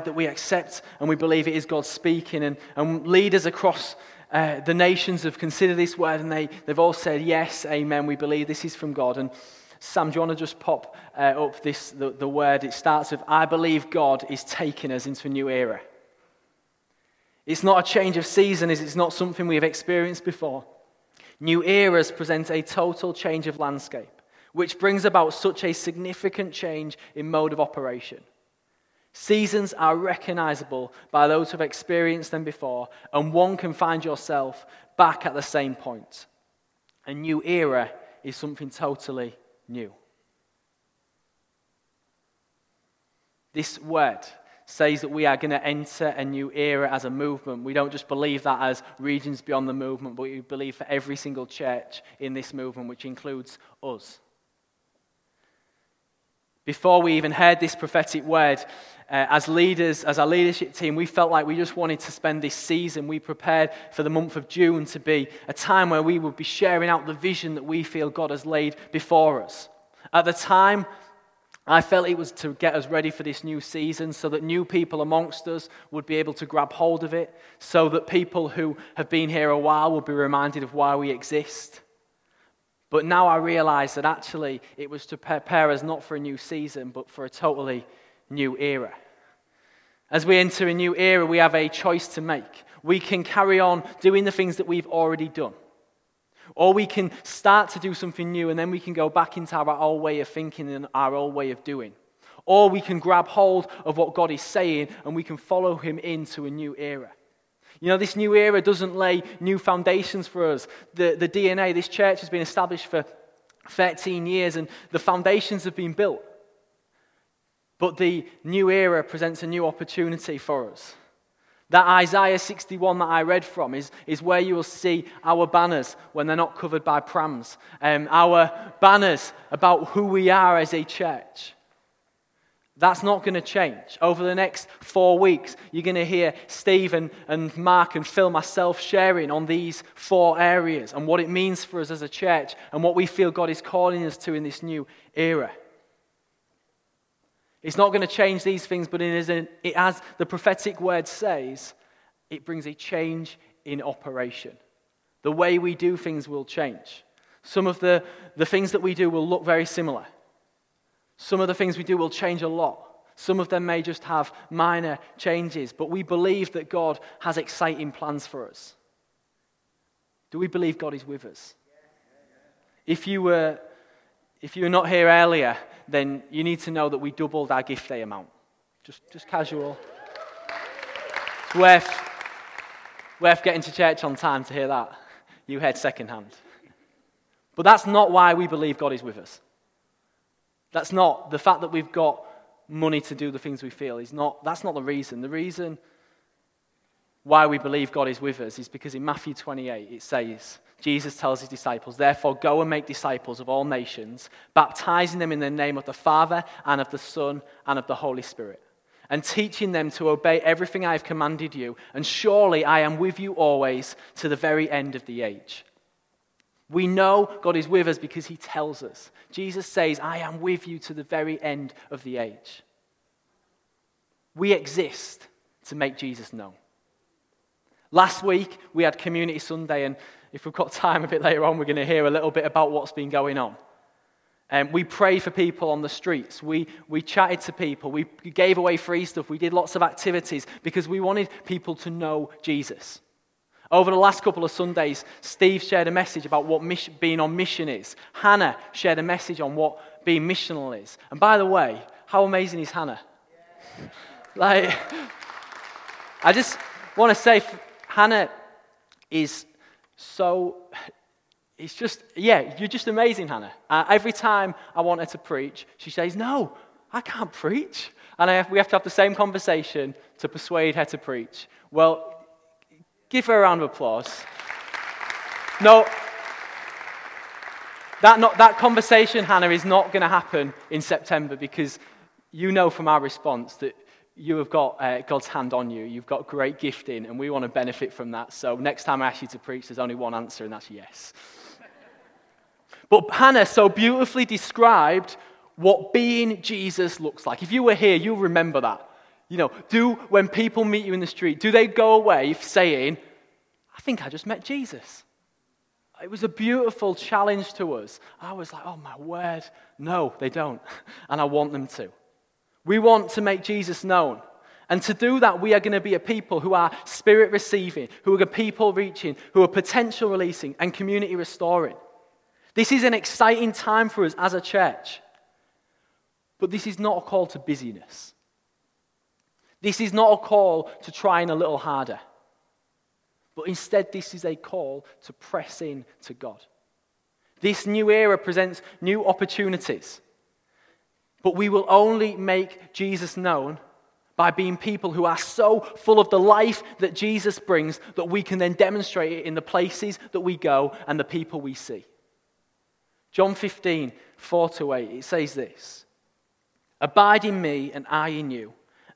that we accept and we believe it is God speaking. And, and leaders across uh, the nations have considered this word and they, they've all said, Yes, amen, we believe this is from God. And Sam, do you want to just pop uh, up this, the, the word? It starts with, I believe God is taking us into a new era. It's not a change of season, it's not something we have experienced before. New eras present a total change of landscape, which brings about such a significant change in mode of operation. Seasons are recognizable by those who have experienced them before, and one can find yourself back at the same point. A new era is something totally new. This word says that we are going to enter a new era as a movement. We don't just believe that as regions beyond the movement, but we believe for every single church in this movement, which includes us. Before we even heard this prophetic word, uh, as leaders, as our leadership team, we felt like we just wanted to spend this season. We prepared for the month of June to be a time where we would be sharing out the vision that we feel God has laid before us. At the time, I felt it was to get us ready for this new season so that new people amongst us would be able to grab hold of it, so that people who have been here a while will be reminded of why we exist. But now I realize that actually it was to prepare us not for a new season, but for a totally new era. As we enter a new era, we have a choice to make. We can carry on doing the things that we've already done. Or we can start to do something new and then we can go back into our old way of thinking and our old way of doing. Or we can grab hold of what God is saying and we can follow Him into a new era. You know, this new era doesn't lay new foundations for us. The, the DNA, this church has been established for 13 years and the foundations have been built. But the new era presents a new opportunity for us. That Isaiah 61 that I read from is, is where you will see our banners when they're not covered by prams. Um, our banners about who we are as a church. That's not going to change. Over the next four weeks, you're going to hear Steve and, and Mark and Phil, myself, sharing on these four areas and what it means for us as a church and what we feel God is calling us to in this new era. It's not going to change these things, but it is an, it, as the prophetic word says, it brings a change in operation. The way we do things will change. Some of the, the things that we do will look very similar. Some of the things we do will change a lot. Some of them may just have minor changes, but we believe that God has exciting plans for us. Do we believe God is with us? If you were, if you were not here earlier, then you need to know that we doubled our gift day amount. Just, just casual. It's worth, worth getting to church on time to hear that. You heard secondhand. But that's not why we believe God is with us. That's not the fact that we've got money to do the things we feel is not that's not the reason. The reason why we believe God is with us is because in Matthew 28 it says, Jesus tells his disciples, Therefore, go and make disciples of all nations, baptizing them in the name of the Father and of the Son and of the Holy Spirit, and teaching them to obey everything I have commanded you. And surely I am with you always to the very end of the age. We know God is with us because he tells us. Jesus says, I am with you to the very end of the age. We exist to make Jesus known. Last week, we had Community Sunday, and if we've got time a bit later on, we're going to hear a little bit about what's been going on. Um, we prayed for people on the streets. We, we chatted to people. We gave away free stuff. We did lots of activities because we wanted people to know Jesus. Over the last couple of Sundays, Steve shared a message about what mission, being on mission is. Hannah shared a message on what being missional is. And by the way, how amazing is Hannah? like, I just want to say, Hannah is so. It's just, yeah, you're just amazing, Hannah. Uh, every time I want her to preach, she says, No, I can't preach. And have, we have to have the same conversation to persuade her to preach. Well, Give her a round of applause. No, that, not, that conversation, Hannah, is not going to happen in September because you know from our response that you have got uh, God's hand on you. You've got great gifting, and we want to benefit from that. So next time I ask you to preach, there's only one answer, and that's yes. But Hannah so beautifully described what being Jesus looks like. If you were here, you'll remember that. You know, do when people meet you in the street, do they go away saying, I think I just met Jesus? It was a beautiful challenge to us. I was like, oh my word. No, they don't. And I want them to. We want to make Jesus known. And to do that, we are going to be a people who are spirit receiving, who are people reaching, who are potential releasing, and community restoring. This is an exciting time for us as a church. But this is not a call to busyness. This is not a call to trying a little harder. But instead, this is a call to press in to God. This new era presents new opportunities. But we will only make Jesus known by being people who are so full of the life that Jesus brings that we can then demonstrate it in the places that we go and the people we see. John 15, 4 to 8, it says this Abide in me and I in you,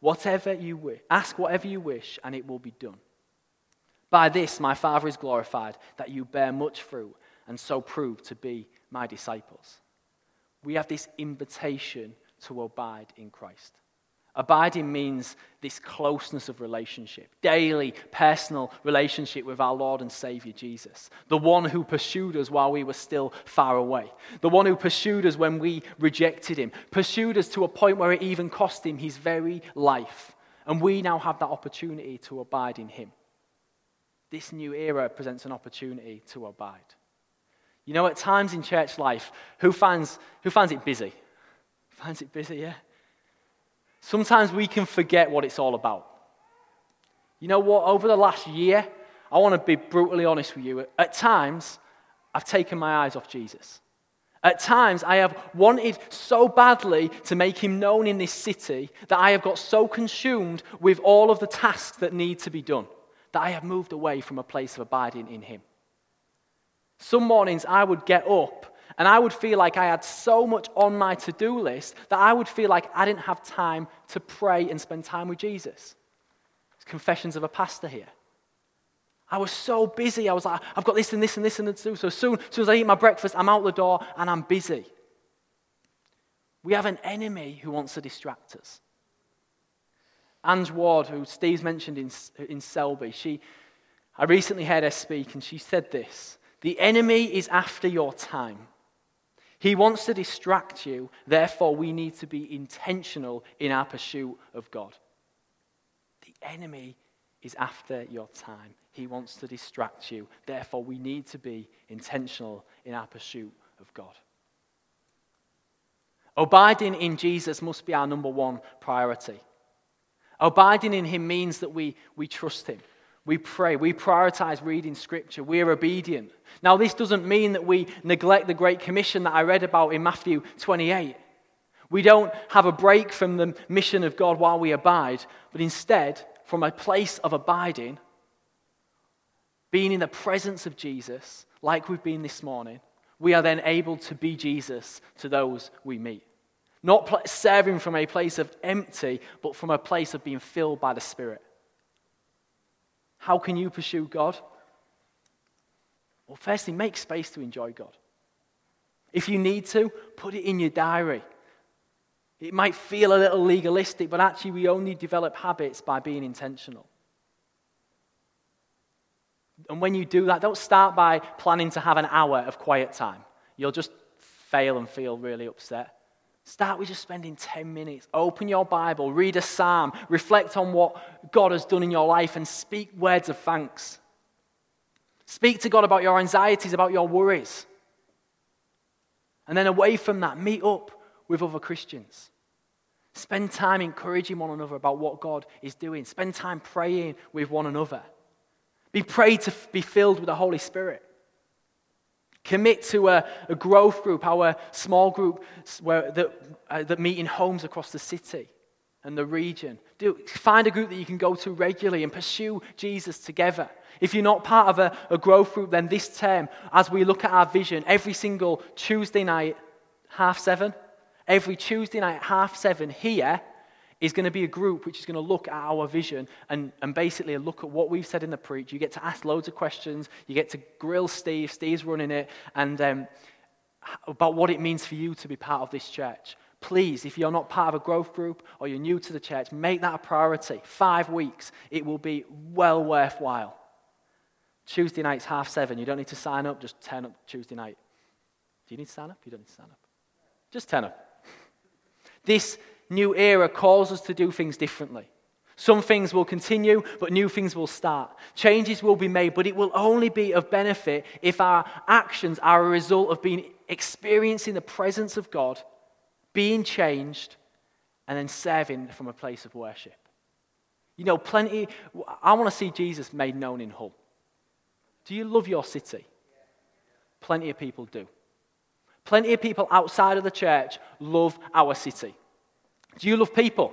whatever you wish, ask whatever you wish, and it will be done. By this my Father is glorified, that you bear much fruit and so prove to be my disciples. We have this invitation to abide in Christ. Abiding means this closeness of relationship, daily, personal relationship with our Lord and Savior Jesus, the one who pursued us while we were still far away, the one who pursued us when we rejected him, pursued us to a point where it even cost him his very life. And we now have that opportunity to abide in him. This new era presents an opportunity to abide. You know, at times in church life, who finds, who finds it busy? Finds it busy, yeah? Sometimes we can forget what it's all about. You know what? Over the last year, I want to be brutally honest with you. At times, I've taken my eyes off Jesus. At times, I have wanted so badly to make him known in this city that I have got so consumed with all of the tasks that need to be done that I have moved away from a place of abiding in him. Some mornings I would get up and I would feel like I had so much on my to do list that I would feel like I didn't have time to pray and spend time with Jesus. It's confessions of a pastor here. I was so busy. I was like, I've got this and this and this and to do. So soon, as soon as I eat my breakfast, I'm out the door and I'm busy. We have an enemy who wants to distract us. Ange Ward, who Steve's mentioned in, in Selby, she, I recently heard her speak and she said this The enemy is after your time. He wants to distract you, therefore, we need to be intentional in our pursuit of God. The enemy is after your time. He wants to distract you, therefore, we need to be intentional in our pursuit of God. Abiding in Jesus must be our number one priority. Abiding in Him means that we, we trust Him. We pray. We prioritize reading Scripture. We are obedient. Now, this doesn't mean that we neglect the Great Commission that I read about in Matthew 28. We don't have a break from the mission of God while we abide, but instead, from a place of abiding, being in the presence of Jesus, like we've been this morning, we are then able to be Jesus to those we meet. Not serving from a place of empty, but from a place of being filled by the Spirit. How can you pursue God? Well, firstly, make space to enjoy God. If you need to, put it in your diary. It might feel a little legalistic, but actually, we only develop habits by being intentional. And when you do that, don't start by planning to have an hour of quiet time. You'll just fail and feel really upset. Start with just spending 10 minutes. Open your Bible, read a psalm, reflect on what God has done in your life, and speak words of thanks. Speak to God about your anxieties, about your worries. And then away from that, meet up with other Christians. Spend time encouraging one another about what God is doing. Spend time praying with one another. Be prayed to be filled with the Holy Spirit. Commit to a, a growth group, our small group where, that, uh, that meet in homes across the city. and the region. Do, find a group that you can go to regularly and pursue Jesus together. If you're not part of a, a growth group, then this term, as we look at our vision, every single Tuesday night, half seven, every Tuesday night, half seven here is going to be a group which is going to look at our vision and, and basically look at what we've said in the preach. You get to ask loads of questions. You get to grill Steve. Steve's running it. And um, about what it means for you to be part of this church. Please, if you're not part of a growth group or you're new to the church, make that a priority. Five weeks. It will be well worthwhile. Tuesday night's half seven. You don't need to sign up, just turn up Tuesday night. Do you need to sign up? You don't need to sign up. Just turn up. This new era calls us to do things differently. Some things will continue, but new things will start. Changes will be made, but it will only be of benefit if our actions are a result of being experiencing the presence of God, being changed, and then serving from a place of worship. You know, plenty, I want to see Jesus made known in Hull. Do you love your city? Plenty of people do. Plenty of people outside of the church love our city. Do you love people?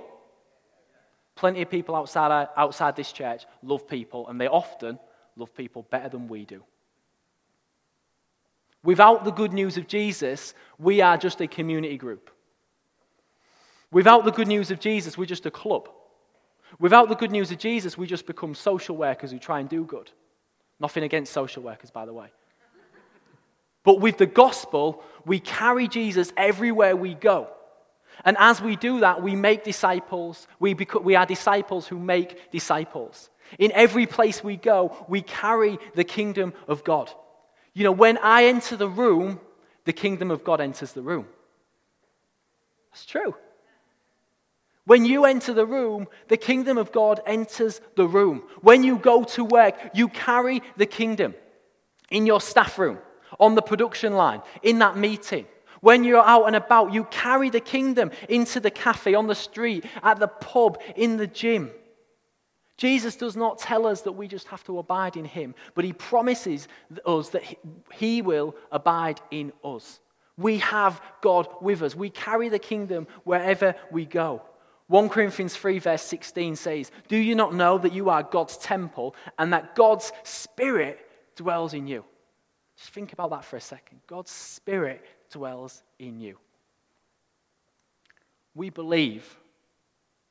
Plenty of people outside, outside this church love people, and they often love people better than we do. Without the good news of Jesus, we are just a community group. Without the good news of Jesus, we're just a club. Without the good news of Jesus, we just become social workers who try and do good. Nothing against social workers, by the way. But with the gospel, we carry Jesus everywhere we go. And as we do that, we make disciples. We, we are disciples who make disciples. In every place we go, we carry the kingdom of God. You know, when I enter the room, the kingdom of God enters the room. That's true. When you enter the room, the kingdom of God enters the room. When you go to work, you carry the kingdom in your staff room, on the production line, in that meeting. When you're out and about, you carry the kingdom into the cafe, on the street, at the pub, in the gym. Jesus does not tell us that we just have to abide in him, but he promises us that he will abide in us. We have God with us. We carry the kingdom wherever we go. 1 Corinthians 3, verse 16 says, Do you not know that you are God's temple and that God's Spirit dwells in you? Just think about that for a second. God's Spirit dwells in you. We believe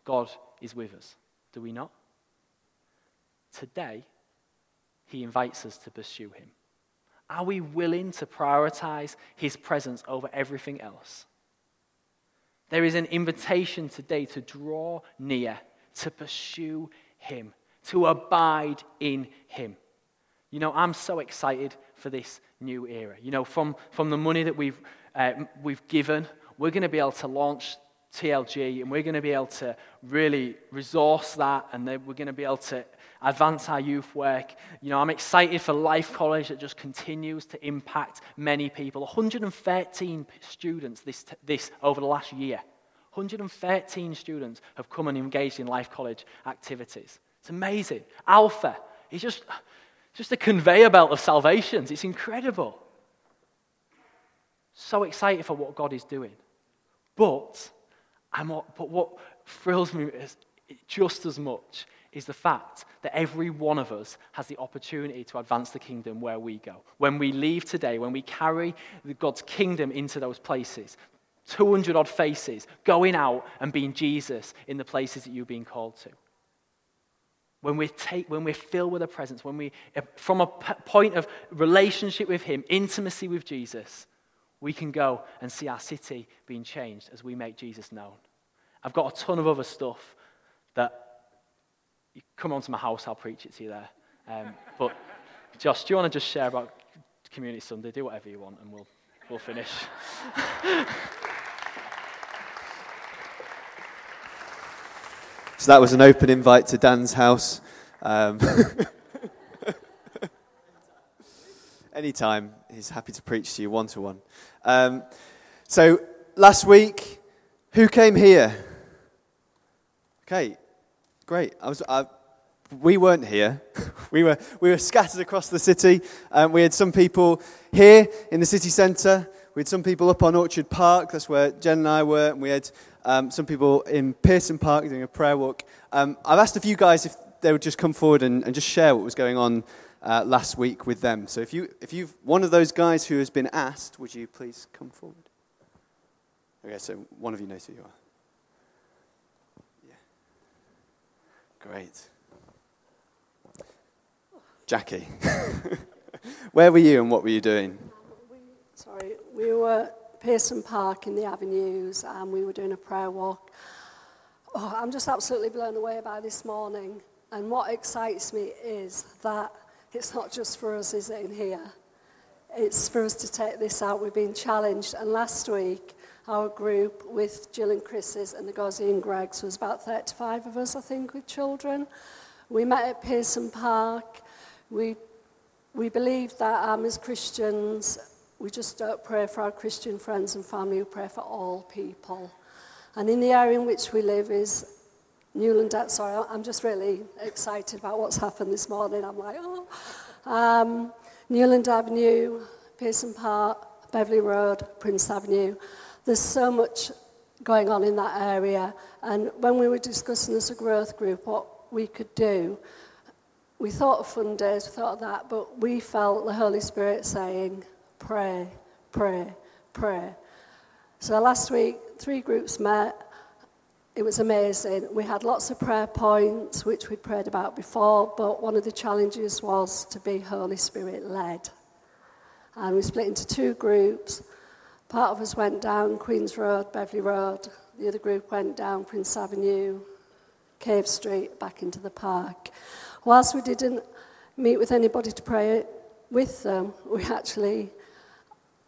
God is with us, do we not? Today, He invites us to pursue Him. Are we willing to prioritize His presence over everything else? There is an invitation today to draw near, to pursue Him, to abide in Him. You know, I'm so excited for this new era. You know, from, from the money that we've, uh, we've given, we're going to be able to launch TLG and we're going to be able to really resource that and then we're going to be able to advance our youth work. You know, I'm excited for Life College that just continues to impact many people. 113 students this, this over the last year. 113 students have come and engaged in Life College activities. It's amazing. Alpha is just just a conveyor belt of salvations. It's incredible. So excited for what God is doing. But, I'm, but what thrills me just as much is the fact that every one of us has the opportunity to advance the kingdom where we go. When we leave today, when we carry God's kingdom into those places, 200 odd faces going out and being Jesus in the places that you're being called to when we're, take, when we're filled with a presence, when we, from a point of relationship with Him, intimacy with Jesus, we can go and see our city being changed as we make Jesus known. I've got a ton of other stuff that you come onto my house, I'll preach it to you there. Um, but Josh, do you want to just share about Community Sunday? Do whatever you want, and we'll, we'll finish. So that was an open invite to Dan's house. Um, anytime, he's happy to preach to you one to one. So last week, who came here? Okay, great. I was, I, we weren't here. we, were, we were scattered across the city. Um, we had some people here in the city centre. We had some people up on Orchard Park, that's where Jen and I were, and we had um, some people in Pearson Park doing a prayer walk. Um, I've asked a few guys if they would just come forward and, and just share what was going on uh, last week with them. So if, you, if you've one of those guys who has been asked, would you please come forward? Okay, so one of you knows who you are. Yeah. Great. Jackie, where were you and what were you doing? We, sorry, we were Pearson Park in the avenues and we were doing a prayer walk. Oh, I'm just absolutely blown away by this morning. And what excites me is that it's not just for us, is it, in here? It's for us to take this out. We've been challenged. And last week, our group with Jill and Chris's and the Gozzy and Greg's was about 35 of us, I think, with children. We met at Pearson Park. We, we believe that um, as Christians, we just pray for our Christian friends and family, we pray for all people. And in the area in which we live is Newland, sorry, I'm just really excited about what's happened this morning. I'm like, oh. Um, Newland Avenue, Pearson Park, Beverley Road, Prince Avenue. There's so much going on in that area. And when we were discussing as a growth group what we could do, we thought of fun days, we thought of that, but we felt the Holy Spirit saying, pray, pray, pray. So last week, three groups met. It was amazing. We had lots of prayer points, which we'd prayed about before, but one of the challenges was to be Holy Spirit led. And we split into two groups. Part of us went down Queen's Road, Beverley Road. The other group went down Prince Avenue, Cave Street, back into the park. Whilst we didn't meet with anybody to pray with them, we actually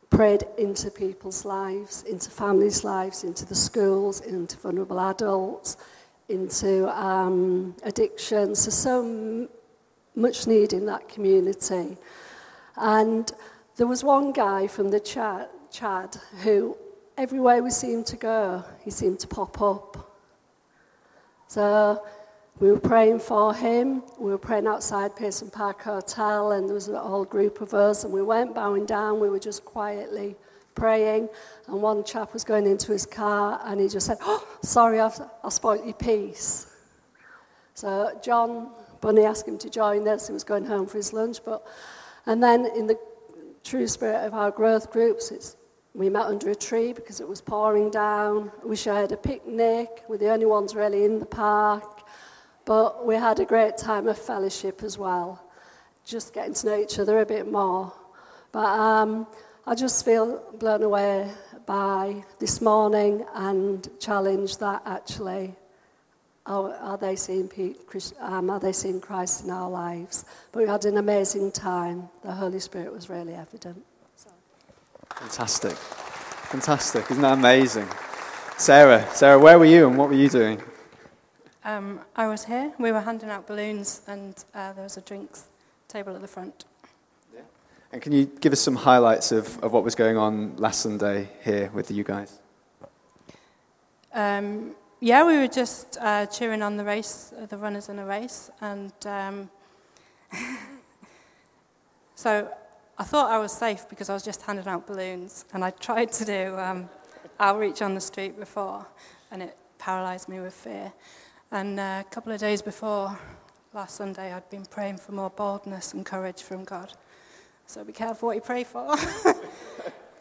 prayed into people's lives, into families' lives, into the schools, into vulnerable adults, into um, addictions. There's so m- much need in that community. And there was one guy from the Chad, Chad who, everywhere we seemed to go, he seemed to pop up. So we were praying for him. We were praying outside Pearson Park Hotel, and there was a whole group of us, and we weren't bowing down. We were just quietly praying. And one chap was going into his car, and he just said, oh, Sorry, I've, I've spoiled your peace. So John Bunny asked him to join us. He was going home for his lunch. But, and then, in the true spirit of our growth groups, it's we met under a tree because it was pouring down. We shared a picnic. We're the only ones really in the park. But we had a great time of fellowship as well, just getting to know each other a bit more. But um, I just feel blown away by this morning and challenged that actually are, are they seeing um, are they seeing Christ in our lives? But we had an amazing time. The Holy Spirit was really evident. So. Fantastic, fantastic! Isn't that amazing? Sarah, Sarah, where were you and what were you doing? Um, I was here. We were handing out balloons, and uh, there was a drinks table at the front. Yeah. And can you give us some highlights of, of what was going on last Sunday here with you guys? Um, yeah, we were just uh, cheering on the race, the runners in a race, and um, so I thought I was safe because I was just handing out balloons, and I tried to do um, outreach on the street before, and it paralysed me with fear. And uh, a couple of days before last Sunday, I'd been praying for more boldness and courage from God. So be careful what you pray for.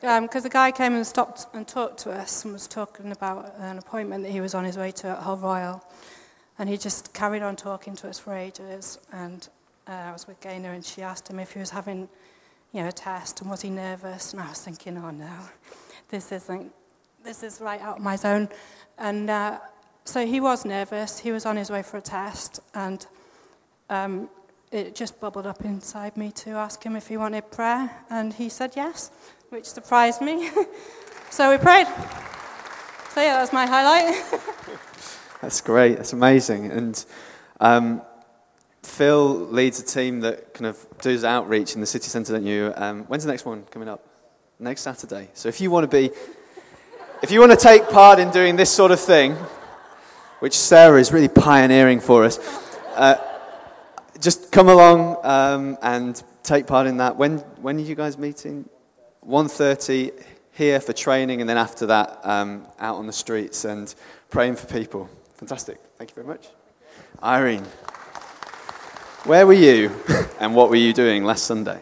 Because um, the guy came and stopped and talked to us and was talking about an appointment that he was on his way to at Hull Royal. And he just carried on talking to us for ages. And uh, I was with Gaynor and she asked him if he was having you know, a test and was he nervous. And I was thinking, oh no, this isn't, this is right out of my zone. And uh, so he was nervous. He was on his way for a test, and um, it just bubbled up inside me to ask him if he wanted prayer, and he said yes, which surprised me. so we prayed. So yeah, that was my highlight. that's great. That's amazing. And um, Phil leads a team that kind of does outreach in the city centre, don't you? Um, when's the next one coming up? Next Saturday. So if you want to be, if you want to take part in doing this sort of thing, which Sarah is really pioneering for us. Uh, just come along um, and take part in that. When, when are you guys meeting? 1.30 here for training, and then after that, um, out on the streets and praying for people. Fantastic. Thank you very much. Irene, where were you and what were you doing last Sunday?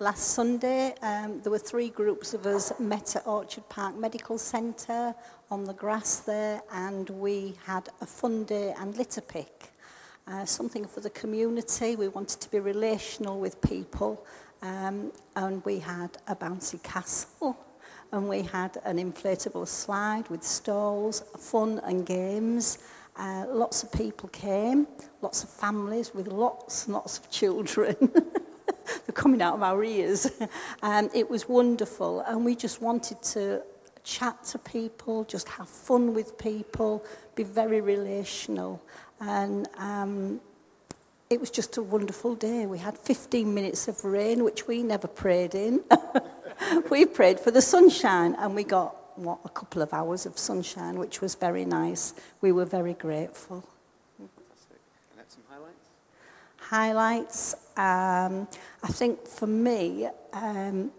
last Sunday. Um, there were three groups of us met at Orchard Park Medical Centre on the grass there, and we had a fun day and litter pick. Uh, something for the community. We wanted to be relational with people, um, and we had a bouncy castle. And we had an inflatable slide with stalls, fun and games. Uh, lots of people came, lots of families with lots and lots of children. They're coming out of our ears. um, it was wonderful, and we just wanted to chat to people, just have fun with people, be very relational. And um, it was just a wonderful day. We had 15 minutes of rain, which we never prayed in. we prayed for the sunshine, and we got what, a couple of hours of sunshine, which was very nice. We were very grateful. Highlights, um, I think for me, um,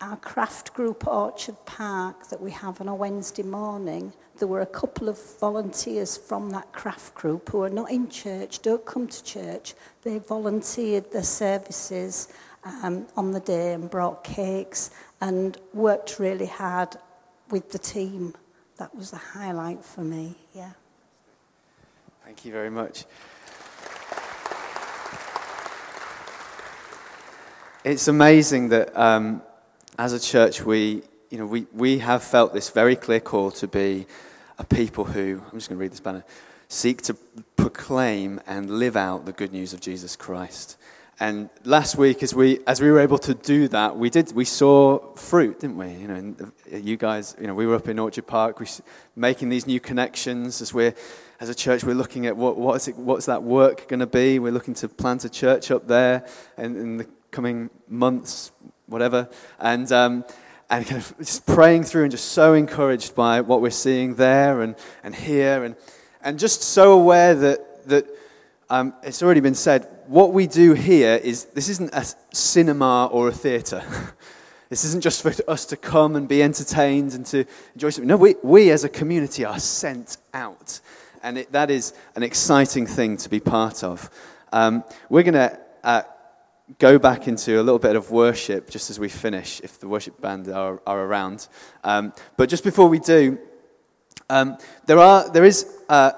our craft group Orchard Park that we have on a Wednesday morning, there were a couple of volunteers from that craft group who are not in church, don't come to church. They volunteered their services um, on the day and brought cakes and worked really hard with the team. That was the highlight for me, yeah. Thank you very much. It's amazing that um, as a church, we, you know, we, we have felt this very clear call to be a people who, I'm just going to read this banner, seek to proclaim and live out the good news of Jesus Christ. And last week, as we, as we were able to do that, we, did, we saw fruit, didn't we? You know, you guys, you know, we were up in Orchard Park, we making these new connections as we're, as a church, we're looking at what, what is it, what's that work going to be. We're looking to plant a church up there in, in the coming months, whatever. And, um, and kind of just praying through and just so encouraged by what we're seeing there and, and here. And, and just so aware that, that um, it's already been said, what we do here is this isn't a cinema or a theatre. this isn't just for us to come and be entertained and to enjoy something. No, we, we as a community are sent out. And it, that is an exciting thing to be part of. Um, we're going to uh, go back into a little bit of worship just as we finish, if the worship band are, are around. Um, but just before we do, um, there, are, there is uh,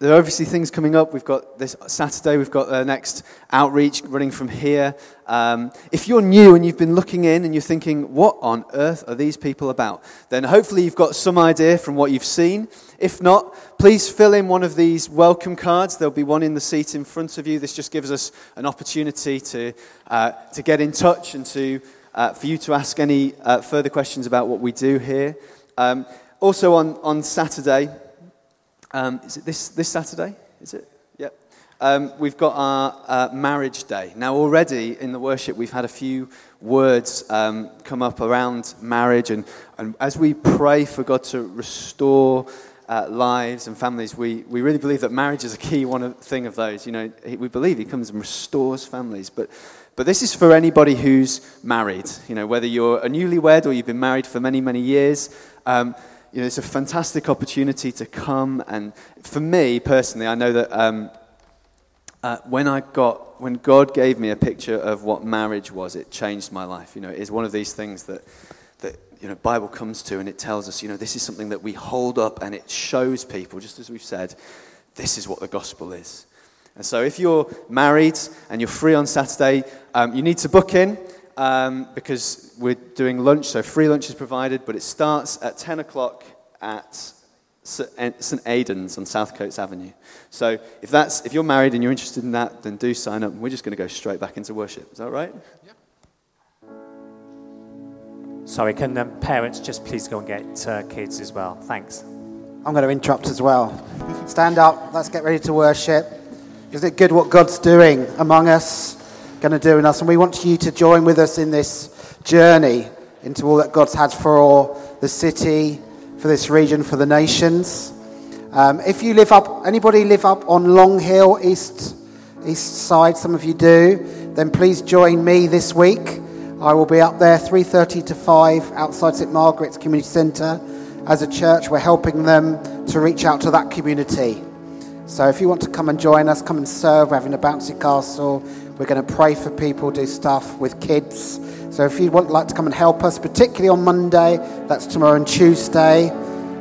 there are obviously things coming up. We've got this Saturday, we've got the next outreach running from here. Um, if you're new and you've been looking in and you're thinking, what on earth are these people about? Then hopefully you've got some idea from what you've seen. If not, please fill in one of these welcome cards. There'll be one in the seat in front of you. This just gives us an opportunity to, uh, to get in touch and to, uh, for you to ask any uh, further questions about what we do here. Um, also on, on Saturday, um, is it this, this Saturday? Is it? Yep. Um, we've got our uh, marriage day. Now, already in the worship, we've had a few words um, come up around marriage. And, and as we pray for God to restore uh, lives and families, we, we really believe that marriage is a key one of, thing of those. You know, we believe He comes and restores families. But, but this is for anybody who's married. You know, whether you're a newlywed or you've been married for many, many years. Um, you know, it's a fantastic opportunity to come. And for me personally, I know that um, uh, when I got, when God gave me a picture of what marriage was, it changed my life. You know, it is one of these things that, that you know, Bible comes to and it tells us, you know, this is something that we hold up and it shows people, just as we've said, this is what the gospel is. And so if you're married and you're free on Saturday, um, you need to book in um, because we're doing lunch, so free lunch is provided, but it starts at 10 o'clock at St. Aidan's on South Coates Avenue. So if, that's, if you're married and you're interested in that, then do sign up. We're just going to go straight back into worship. Is that right? Yep. Sorry, can um, parents just please go and get uh, kids as well? Thanks. I'm going to interrupt as well. Stand up. Let's get ready to worship. Isn't it good what God's doing among us? going to do in us. And we want you to join with us in this journey into all that God's had for the city, for this region, for the nations. Um, if you live up, anybody live up on Long Hill, east, east side, some of you do, then please join me this week I will be up there 3:30 to 5 outside St Margaret's Community Centre. As a church, we're helping them to reach out to that community. So if you want to come and join us, come and serve. We're having a bouncy castle. We're going to pray for people, do stuff with kids. So if you want like to come and help us, particularly on Monday, that's tomorrow and Tuesday,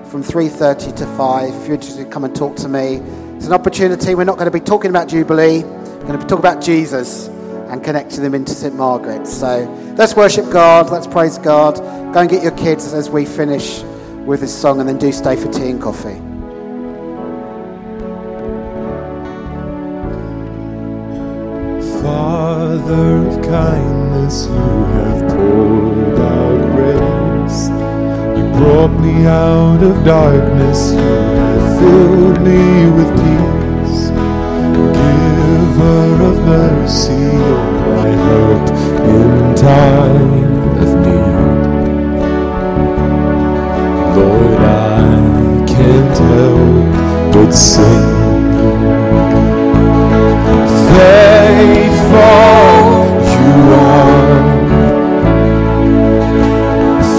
from 3:30 to 5. If you're interested, come and talk to me. It's an opportunity. We're not going to be talking about Jubilee. We're going to be talking about Jesus and connecting them into St Margaret's. So let's worship God. Let's praise God. Go and get your kids as we finish with this song, and then do stay for tea and coffee. Father of kindness, you have poured out grace. You brought me out of darkness, you have filled me with peace. Giver of mercy, you're my help in time of need. Lord, I can't help but sing. Faithful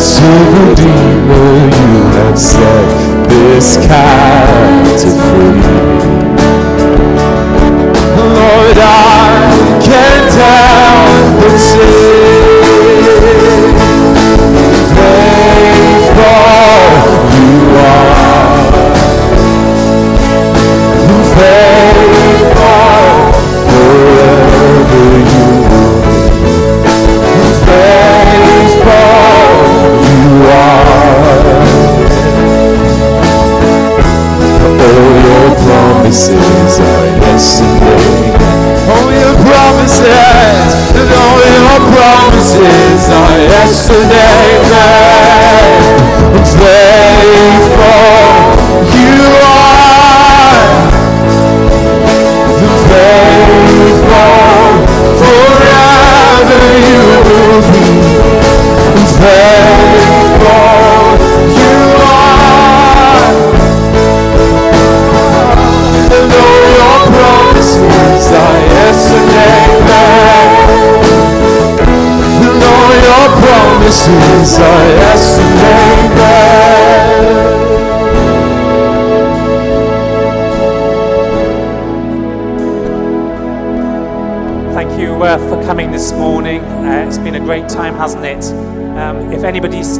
Blessed Redeemer, you have set this captive free.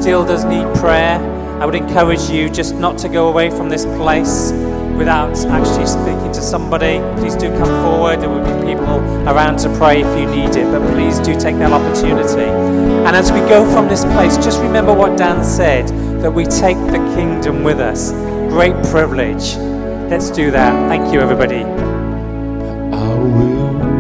Still does need prayer, I would encourage you just not to go away from this place without actually speaking to somebody. Please do come forward. There will be people around to pray if you need it, but please do take that opportunity. And as we go from this place, just remember what Dan said that we take the kingdom with us. Great privilege. Let's do that. Thank you, everybody.